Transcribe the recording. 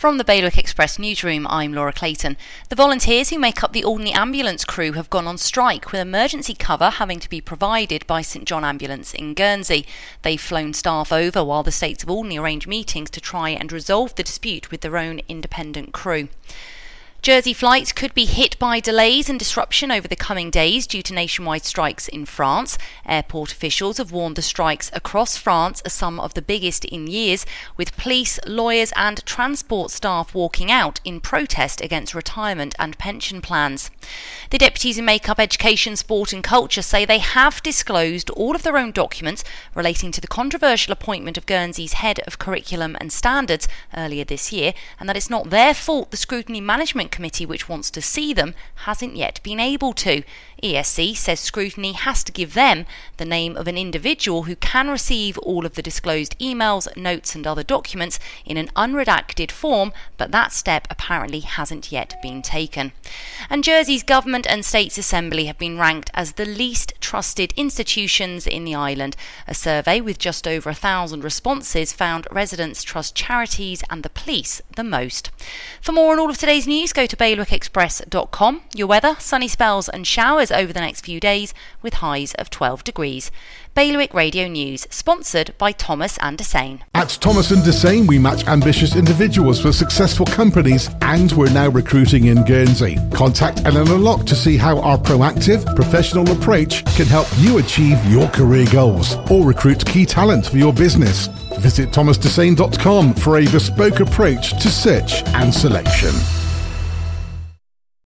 From the Bailiwick Express newsroom, I'm Laura Clayton. The volunteers who make up the Alderney ambulance crew have gone on strike, with emergency cover having to be provided by St John Ambulance in Guernsey. They've flown staff over while the States of Alderney arrange meetings to try and resolve the dispute with their own independent crew. Jersey flights could be hit by delays and disruption over the coming days due to nationwide strikes in France. Airport officials have warned the strikes across France are some of the biggest in years, with police, lawyers, and transport staff walking out in protest against retirement and pension plans. The deputies in Make Up Education, Sport and Culture say they have disclosed all of their own documents relating to the controversial appointment of Guernsey's head of curriculum and standards earlier this year, and that it's not their fault the scrutiny management Committee, which wants to see them, hasn't yet been able to. ESC says scrutiny has to give them the name of an individual who can receive all of the disclosed emails, notes, and other documents in an unredacted form, but that step apparently hasn't yet been taken. And Jersey's government and states assembly have been ranked as the least trusted institutions in the island. A survey with just over a thousand responses found residents trust charities and the police the most. For more on all of today's news, go to bailiwickexpress.com. Your weather, sunny spells and showers over the next few days with highs of 12 degrees. Bailiwick Radio News, sponsored by Thomas and Dessain. At Thomas and Dessain, we match ambitious individuals for successful companies and we're now recruiting in Guernsey. Contact Eleanor Locke to see how our proactive, professional approach can help you achieve your career goals or recruit key talent for your business. Visit thomasdessain.com for a bespoke approach to search and selection.